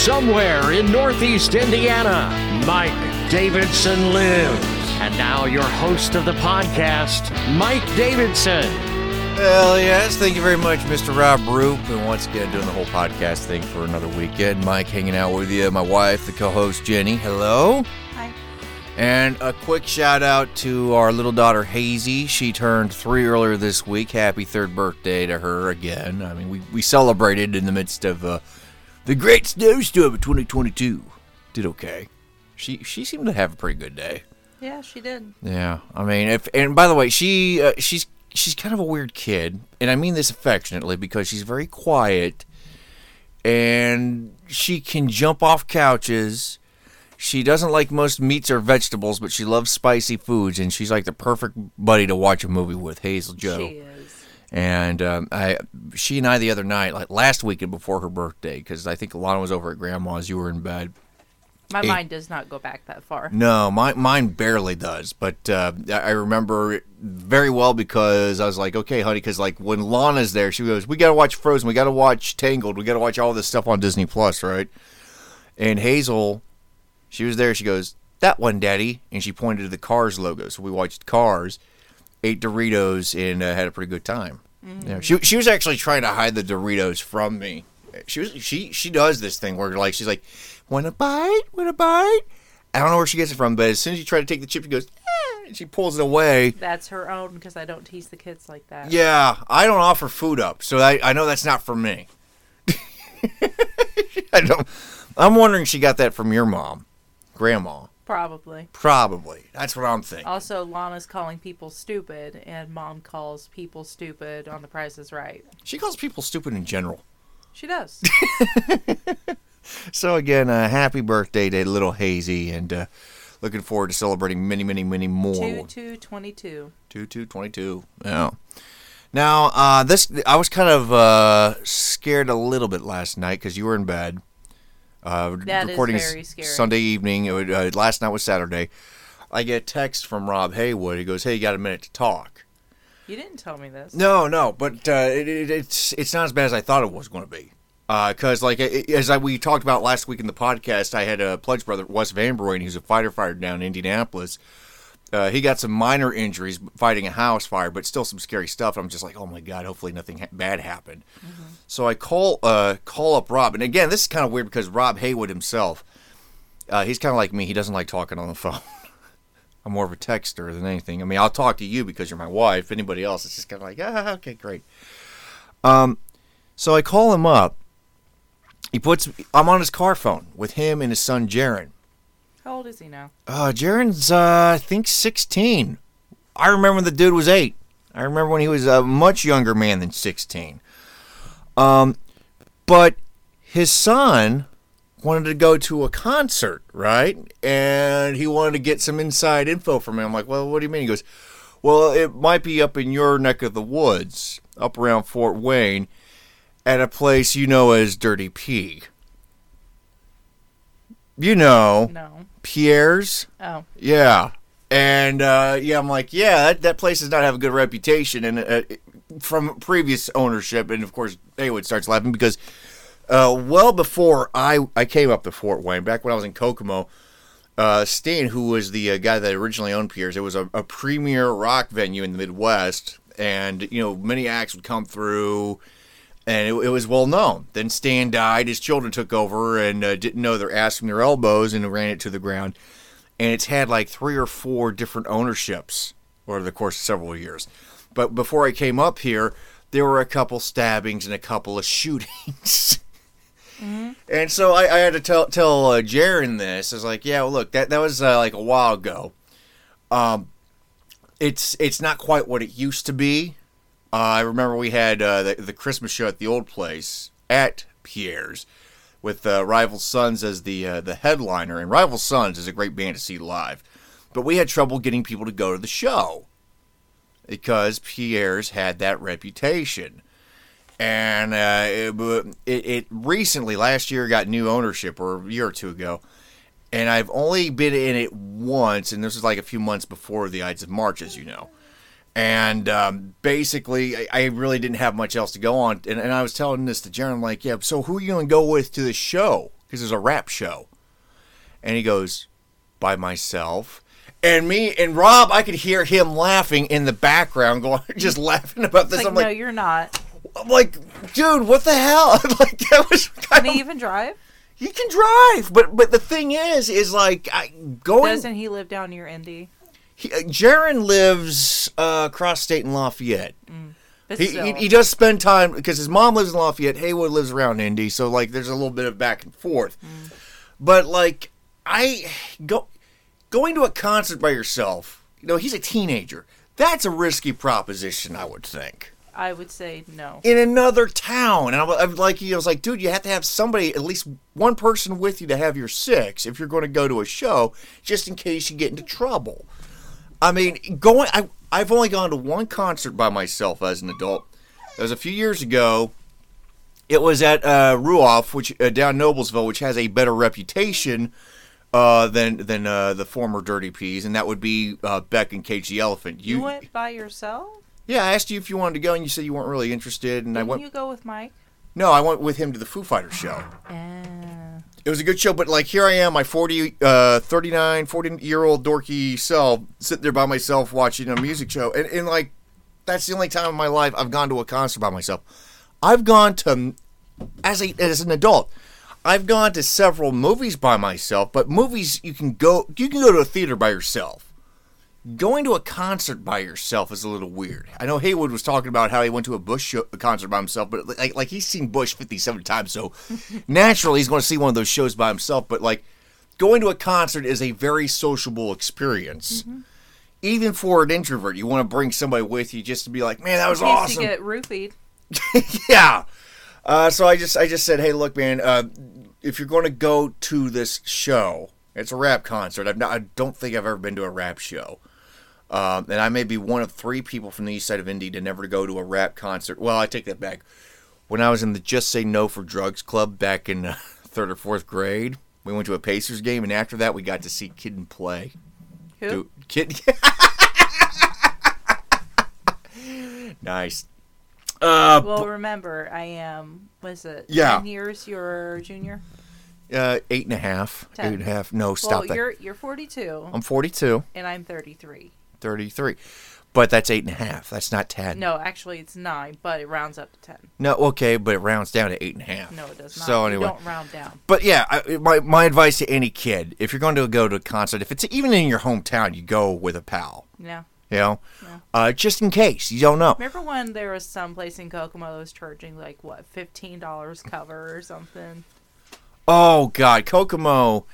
From somewhere in Northeast Indiana, Mike Davidson lives. And now, your host of the podcast, Mike Davidson. Hell yes. Thank you very much, Mr. Rob Roop. And once again, doing the whole podcast thing for another weekend. Mike hanging out with you. My wife, the co host, Jenny. Hello. Hi. And a quick shout out to our little daughter, Hazy. She turned three earlier this week. Happy third birthday to her again. I mean, we, we celebrated in the midst of uh, the great snowstorm of 2022. Did okay. She she seemed to have a pretty good day. Yeah, she did. Yeah, I mean, if and by the way, she uh, she's she's kind of a weird kid, and I mean this affectionately because she's very quiet, and she can jump off couches. She doesn't like most meats or vegetables, but she loves spicy foods, and she's like the perfect buddy to watch a movie with. Hazel Joe. She is. And um, I, she and I the other night, like last weekend before her birthday, because I think Lana was over at grandma's. You were in bed. My mind does not go back that far. No, my, mine barely does. But uh, I remember it very well because I was like, okay, honey, because like when Lana's there, she goes, we got to watch Frozen, we got to watch Tangled, we got to watch all this stuff on Disney Plus, right? And Hazel, she was there. She goes, that one, Daddy, and she pointed to the Cars logo. So we watched Cars, ate Doritos, and uh, had a pretty good time. Yeah, she she was actually trying to hide the Doritos from me. She was she she does this thing where like she's like, want a bite? Want a bite? I don't know where she gets it from, but as soon as you try to take the chip, she goes, eh, and she pulls it away. That's her own because I don't tease the kids like that. Yeah, I don't offer food up, so I, I know that's not for me. I don't. I'm wondering if she got that from your mom, grandma. Probably. Probably. That's what I'm thinking. Also, Lana's calling people stupid, and Mom calls people stupid on The Price is Right. She calls people stupid in general. She does. So again, uh, happy birthday to little Hazy, and uh, looking forward to celebrating many, many, many more. Two two twenty two. Two two twenty two. Yeah. Now, uh, this I was kind of uh, scared a little bit last night because you were in bed. Uh, That is recording very scary. Sunday evening. It would, uh, last night was Saturday. I get a text from Rob Haywood. He goes, "Hey, you got a minute to talk?" You didn't tell me this. No, no, but uh, it, it, it's it's not as bad as I thought it was going to be. Because like it, as I, we talked about last week in the podcast, I had a pledge brother Wes Van Broyen, who's a fighter fighter down in Indianapolis. Uh, he got some minor injuries fighting a house fire, but still some scary stuff. I'm just like, oh my god, hopefully nothing ha- bad happened. So I call uh, call up Rob, and again, this is kind of weird because Rob Haywood himself, uh, he's kind of like me. He doesn't like talking on the phone. I'm more of a texter than anything. I mean, I'll talk to you because you're my wife. Anybody else, it's just kind of like, ah, okay, great. Um, so I call him up. He puts, I'm on his car phone with him and his son Jaron. How old is he now? Uh, Jaron's, uh, I think 16. I remember when the dude was eight. I remember when he was a much younger man than 16. Um, but his son wanted to go to a concert, right? And he wanted to get some inside info from me. I'm like, well, what do you mean? He goes, well, it might be up in your neck of the woods, up around Fort Wayne, at a place you know as Dirty P. You know, No. Pierre's. Oh. Yeah. And uh, yeah, I'm like, yeah, that, that place does not have a good reputation, and uh, from previous ownership, and of course, Haywood starts laughing because, uh, well before I I came up to Fort Wayne, back when I was in Kokomo, uh, Stan, who was the uh, guy that originally owned Pierre's, it was a, a premier rock venue in the Midwest, and you know many acts would come through, and it, it was well known. Then Stan died, his children took over, and uh, didn't know their ass from their elbows, and ran it to the ground. And it's had like three or four different ownerships over the course of several years. But before I came up here, there were a couple stabbings and a couple of shootings. And so I, I had to tell tell uh, Jaron this. I was like, "Yeah, well, look, that that was uh, like a while ago. Um, it's it's not quite what it used to be. Uh, I remember we had uh, the, the Christmas show at the old place at Pierre's with uh, Rival Sons as the uh, the headliner, and Rival Sons is a great band to see live. But we had trouble getting people to go to the show because Pierre's had that reputation. And uh, it, it, it recently, last year, got new ownership, or a year or two ago. And I've only been in it once, and this was like a few months before the Ides of March, as you know. And um, basically, I, I really didn't have much else to go on. And, and I was telling this to Jaron, I'm like, yeah, so who are you going to go with to the show? because there's a rap show. And he goes, by myself. And me and Rob, I could hear him laughing in the background, going, just laughing about this. like, I'm no, like, you're not. I'm like, dude, what the hell? like that was Can he even drive? he can drive, but but the thing is, is like I, going. Doesn't he live down near Indy? He, uh, Jaron lives uh, across state in Lafayette. But He, he, he does spend time because his mom lives in Lafayette. Haywood lives around Indy, so like there's a little bit of back and forth. But like I go going to a concert by yourself. You know, he's a teenager. That's a risky proposition, I would think. I would say no. In another town, and I was, I was like, I was like, dude, you have to have somebody, at least one person with you to have your six if you're going to go to a show, just in case you get into trouble. I mean, going. I I've only gone to one concert by myself as an adult. It was a few years ago. It was at uh, Ruoff, which uh, down Noblesville, which has a better reputation uh, than than uh, the former Dirty Peas, and that would be uh, Beck and Cage the Elephant. You, went by yourself? yeah, I asked you if you wanted to go, and you said you weren't really interested, and I Didn't went. you go with Mike? No, I went with him to the Foo Fighters show. Uh, It was a good show, but like here I am, my 40, uh, 39, 40 year old dorky self, sitting there by myself watching a music show. And, and like, that's the only time in my life I've gone to a concert by myself. I've gone to, as, a, as an adult, I've gone to several movies by myself, but movies you can go, you can go to a theater by yourself. Going to a concert by yourself is a little weird. I know Haywood was talking about how he went to a Bush show, a concert by himself, but like, like he's seen Bush 57 times, so naturally he's going to see one of those shows by himself. But like going to a concert is a very sociable experience. Even for an introvert, you want to bring somebody with you just to be like, man, that was awesome. you get roofied. yeah. Uh, so I just I just said, hey, look, man, uh, if you're going to go to this show, it's a rap concert. I've not, I don't think I've ever been to a rap show. Um, and I may be one of three people from the east side of Indy to never go to a rap concert. Well, I take that back. When I was in the Just Say No for Drugs Club back in uh, third or fourth grade, we went to a Pacers game, and after that, we got to see Kid and Play. Who? Dude, Kid. nice. Uh, Well, remember, I am. Was it Yeah. ten years your junior? uh, eight and a half. Ten. Eight and a half. No, well, stop that. you're you're 42, I'm 42, and I'm 33. 33. But that's eight and a half. That's not 10. No, actually, it's nine, but it rounds up to ten. No, okay, but it rounds down to eight and a half. No, it does not. So You anyway, don't round down. but yeah, I, my my advice to any kid: if you're going to go to a concert, if it's even in your hometown, you go with a pal. Yeah. You know, Yeah. uh, just in case you don't know. Remember when there was some place in Kokomo that was charging like what fifteen dollars cover or something? Oh God, Kokomo.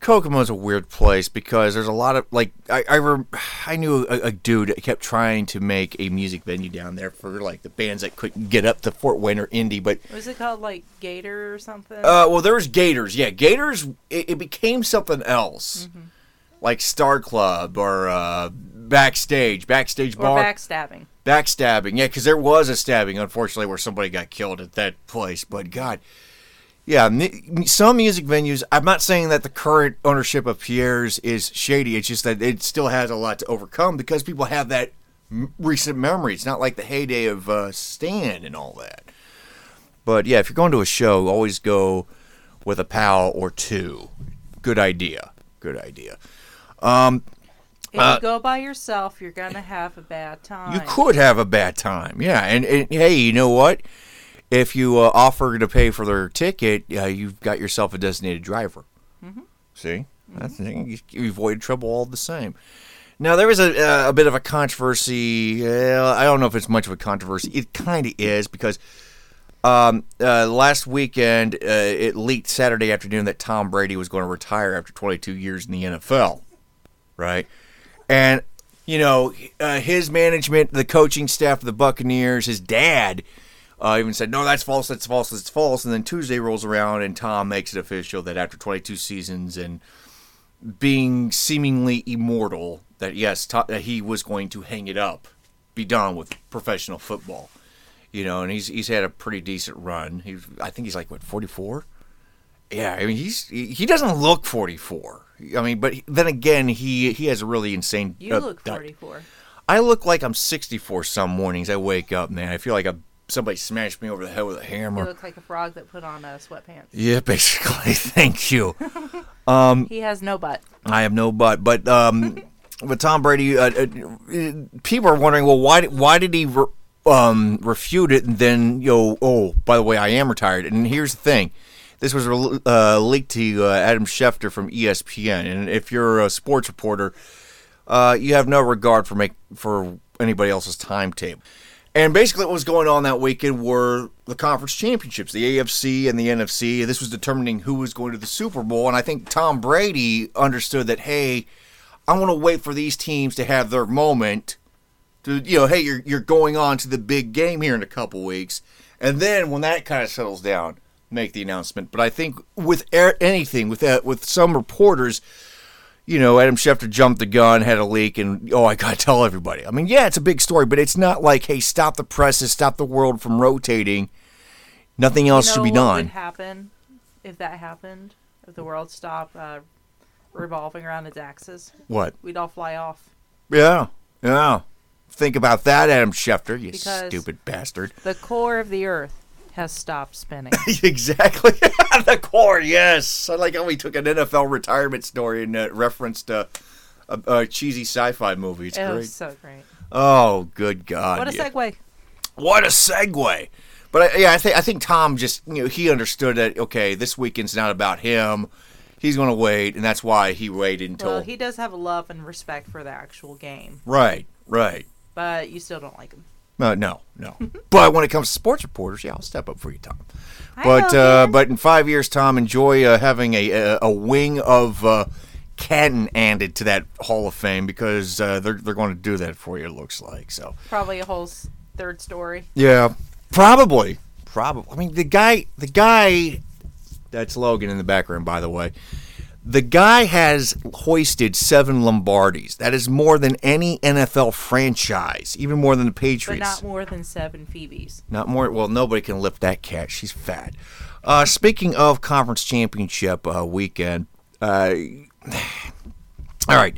Kokomo's a weird place because there's a lot of like I I, rem- I knew a, a dude that kept trying to make a music venue down there for like the bands that couldn't get up to Fort Wayne or Indy, but Was it called like Gator or something? Uh, well, there was Gators. Yeah, Gators. It, it became something else, Mm-hmm. like Star Club or uh, backstage, backstage or bar, backstabbing? backstabbing. Yeah, because there was a stabbing, unfortunately, where somebody got killed at that place. But God, yeah, some music venues. I'm not saying that the current ownership of Pierre's is shady. It's just that it still has a lot to overcome because people have that recent memory. It's not like the heyday of uh, Stan and all that. But yeah, if you're going to a show, always go with a pal or two. Good idea. Good idea. If you go by yourself, you're gonna have a bad time. Uh, You could have a bad time. Yeah, and, and hey, you know what? If you uh, offer to pay for their ticket, uh, you've got yourself a designated driver. See, that's the thing. You, you avoid trouble all the same. Now there was a, uh, a bit of a controversy. Uh, I don't know if it's much of a controversy. It kind of is because um, uh, last weekend uh, it leaked Saturday afternoon that Tom Brady was going to retire after 22 years in the NFL. Right, and you know uh, his management, the coaching staff of the Buccaneers, his dad. Uh, even said, no, that's false, that's false, that's false. And then Tuesday rolls around and Tom makes it official that after 22 seasons and being seemingly immortal, that yes, to- that he was going to hang it up, be done with professional football. You know, and he's he's had a pretty decent run. He's I think he's like what 44. Yeah, I mean he's he he doesn't look 44. I mean, but then again, he he has a really insane. You uh, look 44. I look like I'm 64 some mornings. I wake up, man. I feel like a somebody smashed me over the head with a hammer. You look like a frog that put on a sweatpants. Yeah, basically. Thank you. He has no butt. I have no butt, but um, but Tom Brady, uh, uh, people are wondering, well, why did why did he re- um refute it and then you know, oh, by the way, I am retired. And here's the thing, this was uh, leaked to uh, Adam Schefter from ESPN, and if you're a sports reporter, uh, you have no regard for make for anybody else's timetable. And basically, what was going on that weekend were the conference championships, the AFC and the NFC. This was determining who was going to the Super Bowl. And I think Tom Brady understood that, hey, I want to wait for these teams to have their moment. To you know, hey, you're you're going on to the big game here in a couple weeks, and then when that kind of settles down, make the announcement. But I think with anything, with that, with some reporters, you know, Adam Schefter jumped the gun, had a leak, and oh, I gotta tell everybody. I mean, yeah, it's a big story, but it's not like, hey, stop the presses, stop the world from rotating. Nothing else you know should be what done. would happen if that happened? If the world stopped uh, revolving around its axis, What? we'd all fly off. Yeah, yeah. Think about that, Adam Schefter, you Because- stupid bastard. The core of the Earth has stopped spinning. exactly. the core, yes. I like how we took an NFL retirement story and uh, referenced a, a, a cheesy sci-fi movie. It's it great. so great. Oh, good God! What a yeah. segue. What a segue! But I, yeah, I think I think Tom just you know he understood that okay, this weekend's not about him. He's going to wait, and that's why he waited until Well, he does have a love and respect for the actual game, right, right. but you still don't like him. Uh, no, no. but when it comes to sports reporters, yeah, I'll step up for you, Tom. I But know, uh, but in five years, Tom, enjoy uh, having a, a a wing of uh, Canton added to that Hall of Fame because uh, they're they're going to do that for you. It looks like so. Probably a whole third story. Yeah, probably, probably. I mean, the guy, the guy, that's Logan in the background, by the way. The guy has hoisted seven Lombardis. That is more than any NFL franchise, even more than the Patriots. But not more than seven Phoebes. Not more. Well, nobody can lift that cat. She's fat. Uh, speaking of conference championship uh, weekend, uh, all right.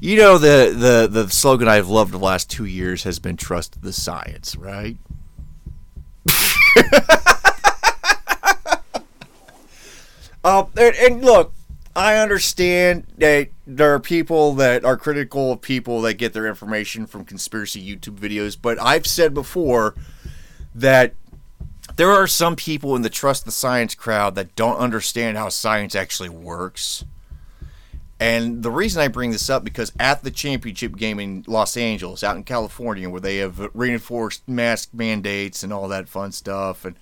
You know the, the the slogan I've loved the last two years has been "Trust the science," right? uh, and, and look, I understand that there are people that are critical of people that get their information from conspiracy YouTube videos, but I've said before that there are some people in the trust the science crowd that don't understand how science actually works. And the reason I bring this up because at the championship game in Los Angeles, out in California, where they have reinforced mask mandates and all that fun stuff, and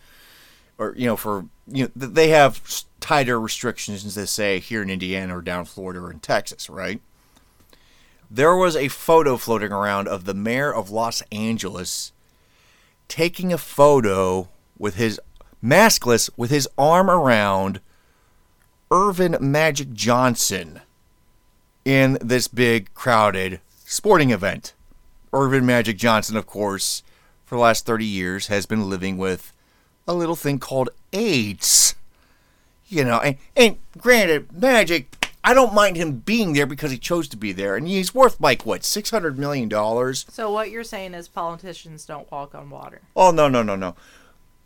or you know for you know they have tighter restrictions they say here in Indiana or down Florida or in Texas, right? There was a photo floating around of the mayor of Los Angeles taking a photo with his maskless with his arm around Earvin Magic Johnson in this big crowded sporting event. Earvin Magic Johnson, of course, for the last 30 years has been living with a little thing called AIDS. You know, and, and granted, Magic, I don't mind him being there because he chose to be there. And he's worth like, what, $600 million? So what you're saying is politicians don't walk on water. Oh no no no no.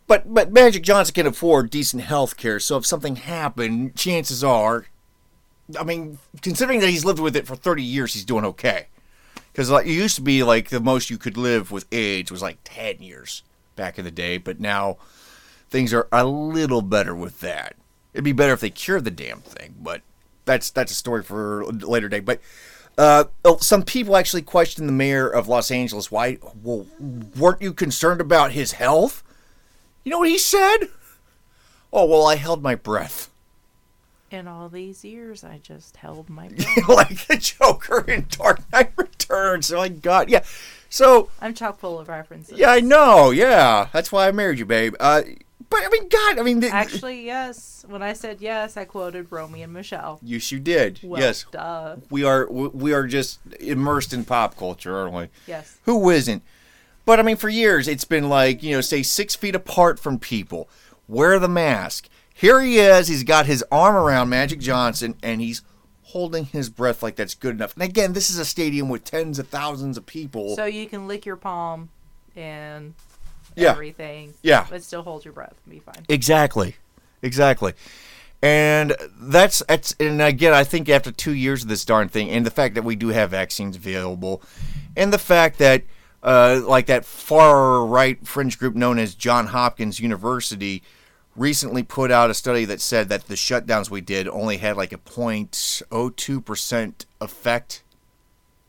But but Magic Johnson can afford decent health care, so if something happened, chances are I mean, considering that he's lived with it for 30 years, he's doing okay. Cuz like it used to be like the most you could live with AIDS was like 10 years back in the day, but now things are a little better with that. It'd be better if they cured the damn thing, but that's that's a story for a later day. But uh, oh, some people actually questioned the mayor of Los Angeles. Why? Well, weren't you concerned about his health? You know what he said? Oh well, I held my breath, In all these years, I just held my breath. like the Joker in Dark Knight Returns. Oh my God, yeah. So I'm chock full of references. yeah, I know. Yeah, that's why I married you, babe. Uh, but I mean, God, I mean, th- Actually, yes. When I said yes, I quoted Romy and Michelle. yes, you did. Well, yes, duh. we are. we- are just immersed in pop culture, aren't we? Yes. Who isn't? But I mean, for years, it's been like, you know, stay six feet apart from people, wear the mask. Here he is. He's got his arm around Magic Johnson, and he's holding his breath like that's good enough. And again, this is a stadium with tens of thousands of people. So you can lick your palm and Yeah. everything. Yeah. But still hold your breath and be fine. Exactly, exactly. And that's that's and again, I think after two years of this darn thing, and the fact that we do have vaccines available, and the fact that uh, like that far right fringe group known as John Hopkins University recently put out a study that said that the shutdowns we did only had like a 0.02 percent effect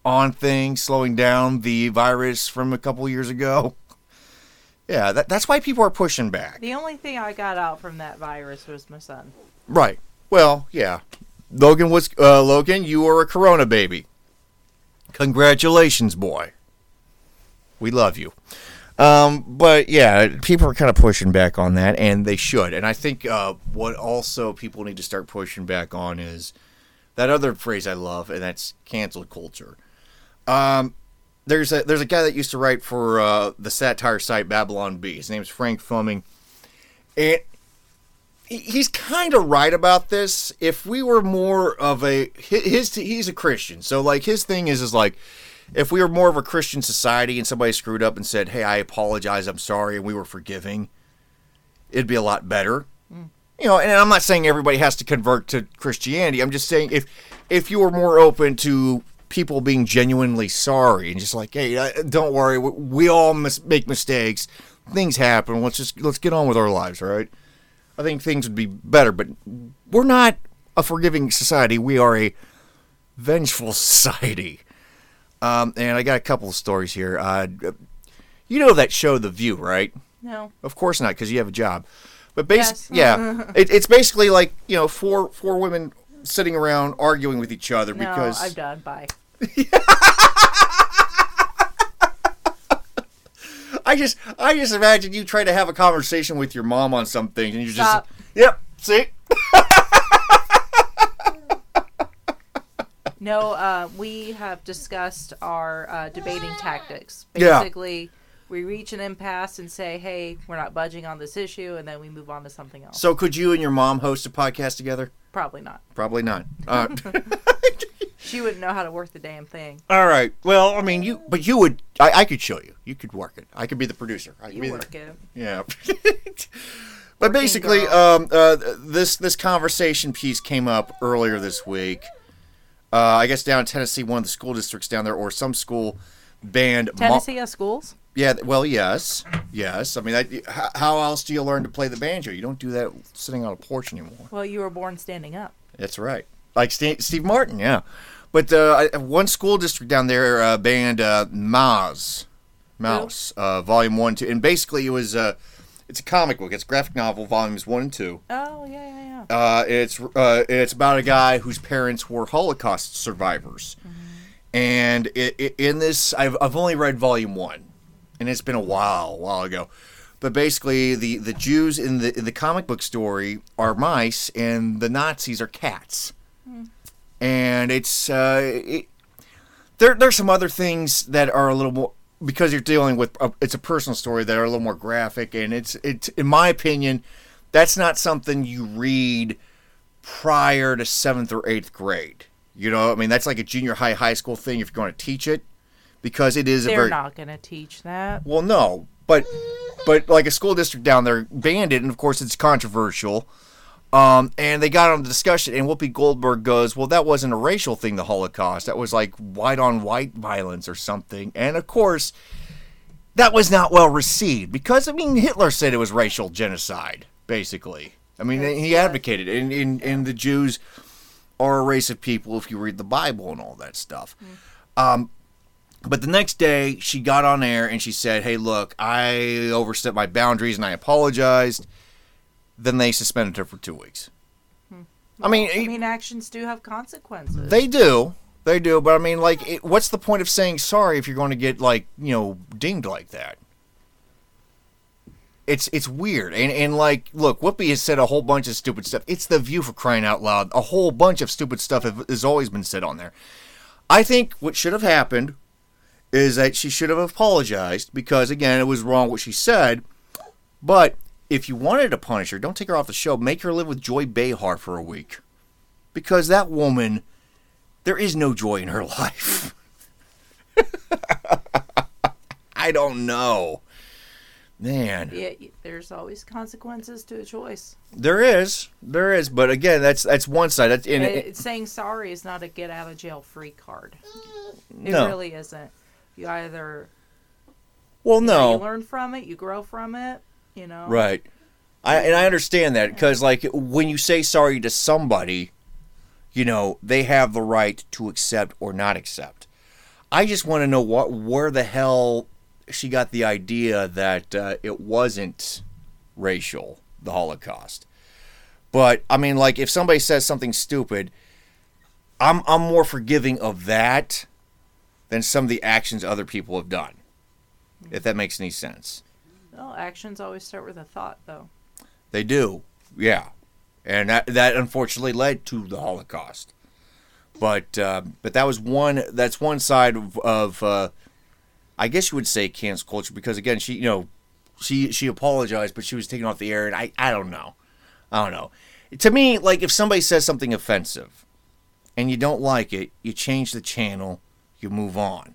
on things, slowing down the virus from a couple years ago. Yeah, that, that's why people are pushing back. The only thing I got out from that virus was my son. Right. Well, yeah. Logan was uh, Logan. You were a Corona baby. Congratulations, boy. We love you. Um, but yeah, people are kind of pushing back on that, and they should. And I think uh, what also people need to start pushing back on is that other phrase I love, and that's cancel culture. Um, there's a there's a guy that used to write for uh, the satire site Babylon Bee. His name's Frank Fleming, and he's kind of right about this. If we were more of a his he's a Christian, so like his thing is is like if we were more of a Christian society and somebody screwed up and said, "Hey, I apologize, I'm sorry," and we were forgiving, it'd be a lot better. You know, and I'm not saying everybody has to convert to Christianity. I'm just saying if if you were more open to people being genuinely sorry and just like, hey, don't worry, we, all mis- make mistakes, things happen. Let's just let's get on with our lives, right? I think things would be better, but we're not a forgiving society. We are a vengeful society. Um, and I got a couple of stories here. Uh, you know that show, The View, right? No. Of course not, because you have a job. But bas- Yes. yeah, it, it's basically like you know four four women sitting around arguing with each other No, because I'm done. Bye. I just I just imagine you try to have a conversation with your mom on something and you just Stop. yep see No, uh, we have discussed our uh, debating tactics. Yeah. Basically, we reach an impasse and say, "Hey, we're not budging on this issue," and then we move on to something else. so could you and your mom host a podcast together? Probably not. Probably not. Uh, She wouldn't know how to work the damn thing. all right. Well, I mean, you but you would I, I could show you. You could work it. I could be the producer. I could You work the, it. Yeah. but Working basically, um, uh, this this conversation piece came up earlier this week. Uh, I guess down in Tennessee, one of the school districts down there, or some school banned. mo- Tennessee has schools. yeah. Well, yes, yes. I mean, that, how else do you learn to play the banjo? You don't do that sitting on a porch anymore. Well, you were born standing up. That's right. Like Steve, Steve Martin, yeah. But uh, I- one school district down there uh, banned uh, Maus, Maus, uh, Volume One, Two, and basically it was uh, it's a comic book. It's a graphic novel, volumes one and two. Oh yeah, yeah, yeah. Uh, it's uh, it's about a guy whose parents were Holocaust survivors, and it, it, in this, I've I've only read volume one, and it's been a while, a while ago. But basically, the, the Jews in the in the comic book story are mice, and the Nazis are cats. And it's uh, it, there. There's some other things that are a little more because you're dealing with a, it's a personal story that are a little more graphic, and it's it's in my opinion, that's not something you read prior to seventh or eighth grade. You know, I mean, that's like a junior high, high school thing if you're going to teach it, because it is a They're very not going to teach that. well, no, but but like a school district down there banned it, and of course it's controversial. Um, and they got on the discussion, and Whoopi Goldberg goes, "Well, that wasn't a racial thing, the Holocaust. That was like white on white violence or something." And of course, that was not well received because I mean Hitler said it was racial genocide, basically. I mean he advocated, it. and, and and the Jews are a race of people if you read the Bible and all that stuff. Um, but the next day, she got on air and she said, "Hey, look, I overstepped my boundaries and I apologized." Then they suspended her for two weeks. Hmm. I mean, I mean, actions do have consequences. they do, they do. But I mean, like, it, what's the point of saying sorry if you're going to get like you know dinged like that? It's it's weird and and like look, Whoopi has said a whole bunch of stupid stuff. It's the View for crying out loud. A whole bunch of stupid stuff have, has always been said on there. I think what should have happened is that she should have apologized because again, it was wrong what she said. But if you wanted to punish her, don't take her off the show. Make her live with Joy Behar for a week, because that woman, there is no joy in her life. I don't know. Man, Yeah, there's always consequences to a choice. there is, there is, but again, that's that's one side. That's in uh, It- it's saying sorry is not a get out of jail free card. It No. really isn't. You either well, no, you learn from it, you grow from it. You know, Right. I and I understand that because like when you say sorry to somebody, you know, they have the right to accept or not accept. I just want to know what where the hell she got the idea that uh, it wasn't racial, the Holocaust. But I mean like if somebody says something stupid, I'm I'm more forgiving of that than some of the actions other people have done. If that makes any sense. Well, actions always start with a thought, though. They do, yeah, and that that unfortunately led to the Holocaust. But uh, but that was one. That's one side of, of uh, I guess you would say cancel culture because again, she you know, she she apologized, but she was taken off the air, and I I don't know, I don't know. To me, like if somebody says something offensive, and you don't like it, you change the channel, you move on.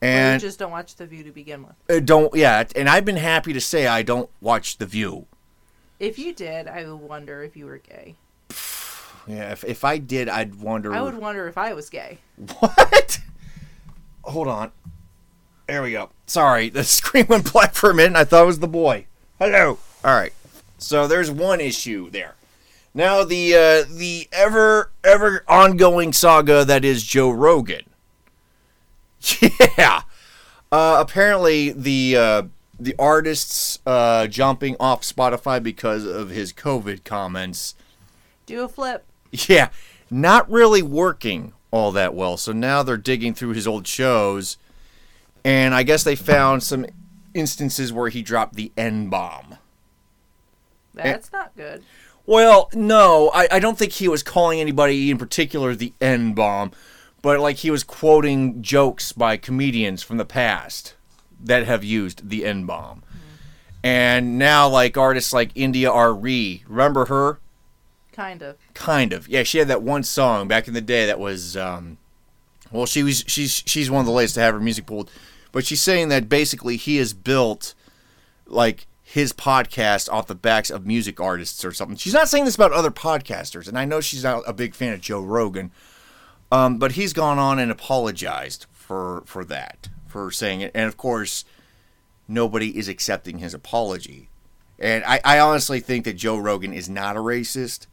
Or And you just don't watch The View to begin with. uh, don't yeah, and I've been happy to say I don't watch The View. If you did, I would wonder if you were gay. Yeah, if, if I did, I'd wonder. I would wonder if I was gay. What? Hold on. There we go. Sorry, the screen went black for a minute. And I thought it was the boy. Hello. All right. So there's one issue there. Now the uh, the ever ever ongoing saga that is Joe Rogan. Yeah. Uh, apparently the uh, the artists uh, jumping off Spotify because of his COVID comments Do a flip. yeah, not really working all that well. So now they're digging through his old shows, and I guess they found some instances where he dropped the N bomb. That's not good. Well, no, I, I don't think he was calling anybody in particular the N bomb, but like he was quoting jokes by comedians from the past that have used the N bomb. And now, like artists like India Arie, remember her? Kind of. Kind of. Yeah, she had that one song back in the day that was um well she was she's she's one of the latest to have her music pulled. But she's saying that basically he has built like his podcast off the backs of music artists or something. She's not saying this about other podcasters, and I know she's not a big fan of Joe Rogan. Um, but he's gone on and apologized for for that, for saying it. And of course, nobody is accepting his apology. And I, I honestly think that Joe Rogan is not a racist.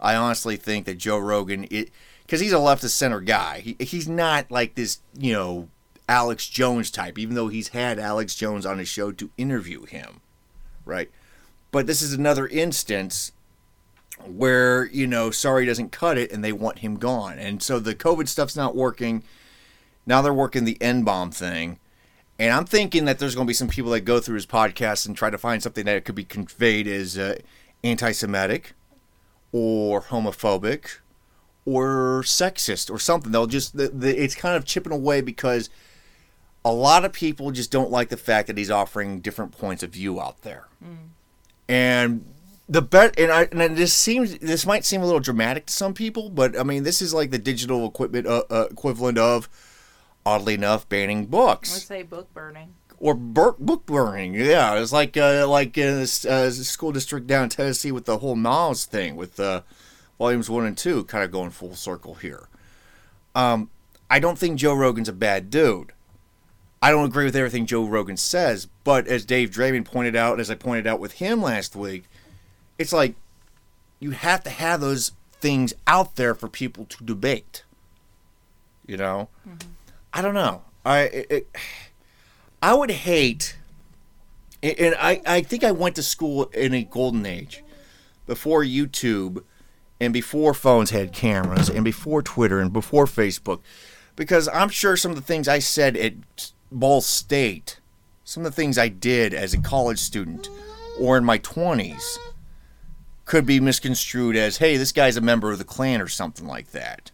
I honestly think that Joe Rogan, because he's a left of center guy, he, he's not like this, you know, Alex Jones type, even though he's had Alex Jones on his show to interview him, right? But this is another instance where, you know, sorry doesn't cut it and they want him gone. And so the COVID stuff's not working. Now they're working the N bomb thing. And I'm thinking that there's going to be some people that go through his podcast and try to find something that could be conveyed as uh, anti Semitic or homophobic or sexist or something. They'll just, the, the, it's kind of chipping away because a lot of people just don't like the fact that he's offering different points of view out there. And the bet, and I, and this seems, this might seem a little dramatic to some people, but I mean, this is like the digital equipment uh, uh, equivalent of, oddly enough, banning books Let's say book burning. or bur- book burning. Yeah, it's like uh, like uh, this uh, school district down in Tennessee with the whole Nas thing with uh, volumes one and two, kind of going full circle here. Um, I don't think Joe Rogan's a bad dude. I don't agree with everything Joe Rogan says, but as Dave Draymond pointed out, and as I pointed out with him last week, it's like you have to have those things out there for people to debate. You know, mm-hmm. I don't know. I it, it, I would hate, and- I, I think I went to school in a golden age, before YouTube, and before phones had cameras, and before Twitter, and before Facebook, because I'm sure some of the things I said at Ball State, some of the things I did as a college student, or in my 20s, could be misconstrued as, hey, this guy's a member of the Klan or something like that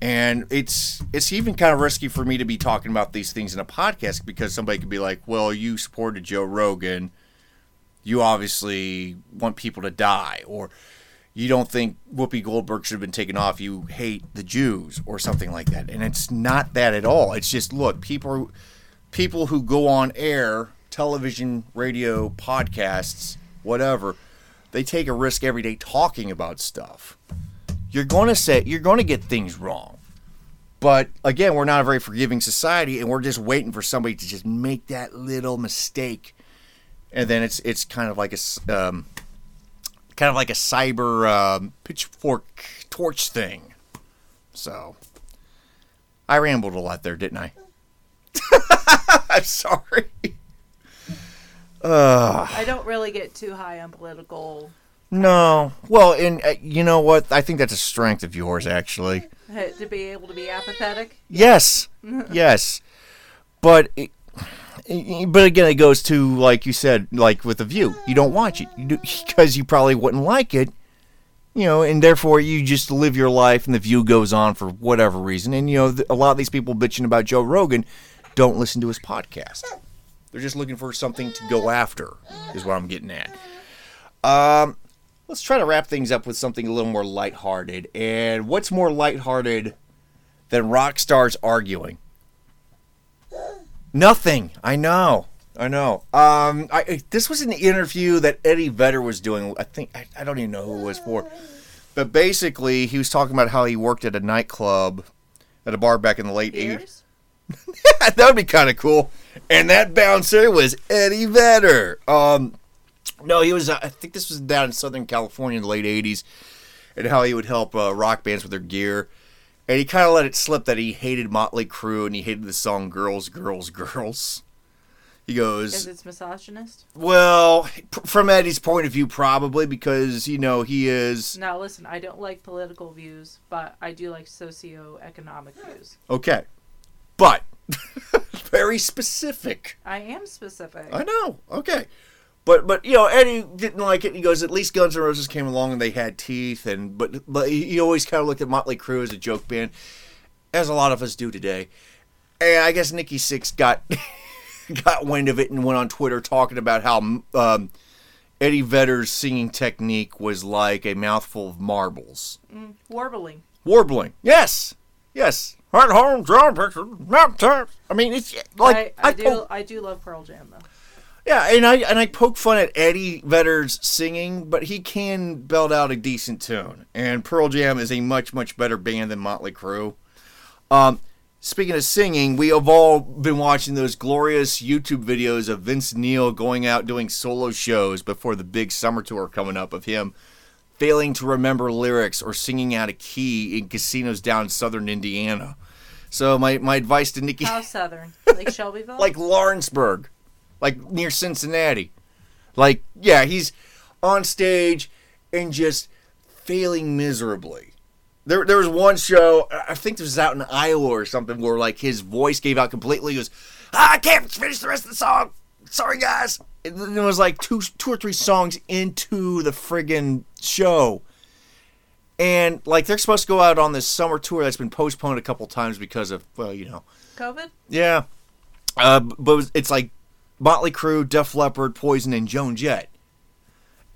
and it's it's even kind of risky for me to be talking about these things in a podcast because somebody could be like, "Well, you supported Joe Rogan, you obviously want people to die," or you don't think Whoopi Goldberg should have been taken off. You hate the Jews or something like that, and it's not that at all. It's just look, people people who go on air, television, radio, podcasts, whatever, they take a risk every day talking about stuff. You're going to say you're going to get things wrong. But again, we're not a very forgiving society, and we're just waiting for somebody to just make that little mistake, and then it's it's kind of like a um, kind of like a cyber um, pitchfork torch thing. So I rambled a lot there, didn't I? I'm sorry. I don't really get too high on political No. Well, and uh, you know what? I think that's a strength of yours, actually. to be able to be apathetic. Yes, yes, but it, but again, it goes to like you said, like with the view, you don't watch it you do, because you probably wouldn't like it, you know, and therefore you just live your life, and the view goes on for whatever reason, and you know, a lot of these people bitching about Joe Rogan don't listen to his podcast. They're just looking for something to go after, is what I'm getting at. Um, let's try to wrap things up with something a little more lighthearted. And what's more lighthearted than rock stars arguing? Nothing. I know. I know. Um, I this was an interview that Eddie Vedder was doing. I think I, I don't even know who it was for, but basically he was talking about how he worked at a nightclub, at a bar back in the late eighties. That would be kind of cool. And that bouncer was Eddie Vedder. Um, no, he was. Uh, I think this was down in Southern California in the late '80s, and how he would help uh, rock bands with their gear. And he kind of let it slip that he hated Motley Crue and he hated the song "Girls, Girls, Girls." He Because goes, it's misogynist. "Well, p- from Eddie's point of view, probably because you know he is Now listen, I don't like political views, but I do like socio-economic views. okay, but very specific." I am specific. I know. Okay. But but you know Eddie didn't like it. He goes, at least Guns N' Roses came along and they had teeth, and but but he always kind of looked at Motley Crue as a joke band, as a lot of us do today. And I guess Nikki Sixx got got wind of it and went on Twitter talking about how um, Eddie Vedder's singing technique was like a mouthful of marbles. Warbling. Warbling. Yes. Yes. Heart home, drum picture, map time. I mean, it's like I, I, po- do. I do love Pearl Jam though. Yeah, and I and I poke fun at Eddie Vedder's singing, but he can belt out a decent tune. And Pearl Jam is a much much better band than Motley Crue. Um, speaking of singing, we have all been watching those glorious YouTube videos of Vince Neil going out doing solo shows before the big summer tour coming up of him failing to remember lyrics or singing out of key in casinos down in southern Indiana. So my, my advice to Nikki How southern? Like Shelbyville? like Lawrenceburg, like near Cincinnati. Like, yeah, he's on stage and just failing miserably. There, there was one show, I think this was out in Iowa or something, where like his voice gave out completely. He goes, "Ah, I can't finish the rest of the song. Sorry, guys. Then it was like two, two or three songs into the friggin' show. And like they're supposed to go out on this summer tour that's been postponed a couple times because of, well, you know, COVID. yeah. Uh, but it's like Motley Crue, Def Leppard, Poison, and Joan Jett.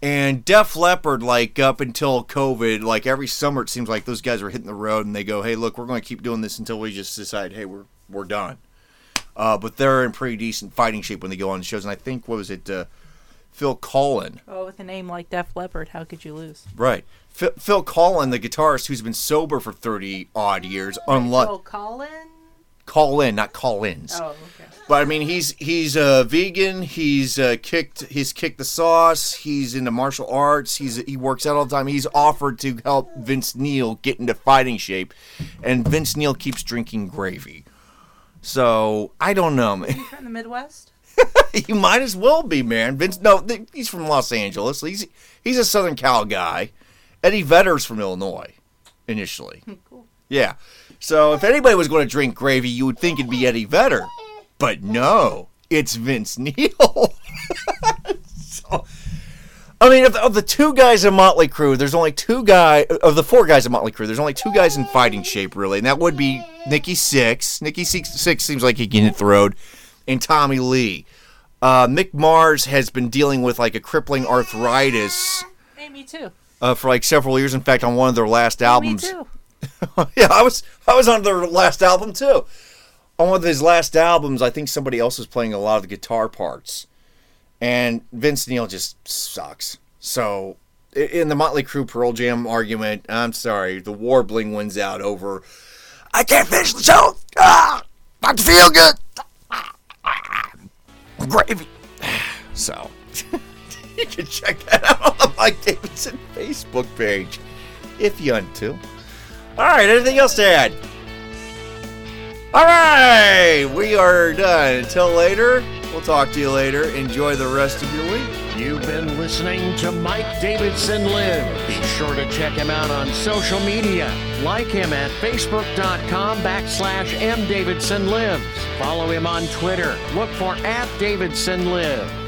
And Def Leppard, like up until COVID, like every summer, it seems like those guys are hitting the road and they go, "Hey, look, we're going to keep doing this until we just decide, hey, we're we're done." Uh, but they're in pretty decent fighting shape when they go on shows. And I think what was it, uh, Phil Collen, Oh, with a name like Def Leppard, how could you lose? right? Phil, Phil Collen, the guitarist who's been sober for thirty odd years, unlike Oh, Collen. Collen, not Collins. Oh, okay. But I mean, he's he's a vegan. He's uh, kicked he's kicked the sauce. He's into martial arts. He's he works out all the time. He's offered to help Vince Neil get into fighting shape, and Vince Neil keeps drinking gravy. So I don't know, man. You from the Midwest? you might as well be, man. Vince, no, th- he's from Los Angeles. He's he's a Southern Cal guy. Eddie Vedder's from Illinois, initially. Cool. Yeah. So if anybody was going to drink gravy, you would think it'd be Eddie Vedder. But no, it's Vince Neil. so, I mean, of the, of the two guys in Motley Crue, there's only two guys of the four guys in Motley Crue. There's only two guys in fighting shape, really, and that would be Nikki Sixx. Nikki Sixx, Sixx seems like he can hit the road, and Tommy Lee. Uh, Mick Mars has been dealing with like a crippling arthritis Hey, me too. uh, for like several years. In fact, on one of their last Me albums, too. yeah, I was I was on their last album too. on one of his last albums, I think somebody else was playing a lot of the guitar parts, and Vince Neil just sucks. So in the Motley Crue Pearl Jam argument, I'm sorry, the Warbling wins out over. I can't finish the show. Ah, not to feel good. Gravy. So you can check that out on the Mike Davidson Facebook page if you want to. All right, anything else to add? All right, we are done. Until later, we'll talk to you later. Enjoy the rest of your week. You've been listening to Mike Davidson Live. Be sure to check him out on social media. Like him at facebook.com backslash mdavidsonlives. Follow him on Twitter. Look for at Davidson Live.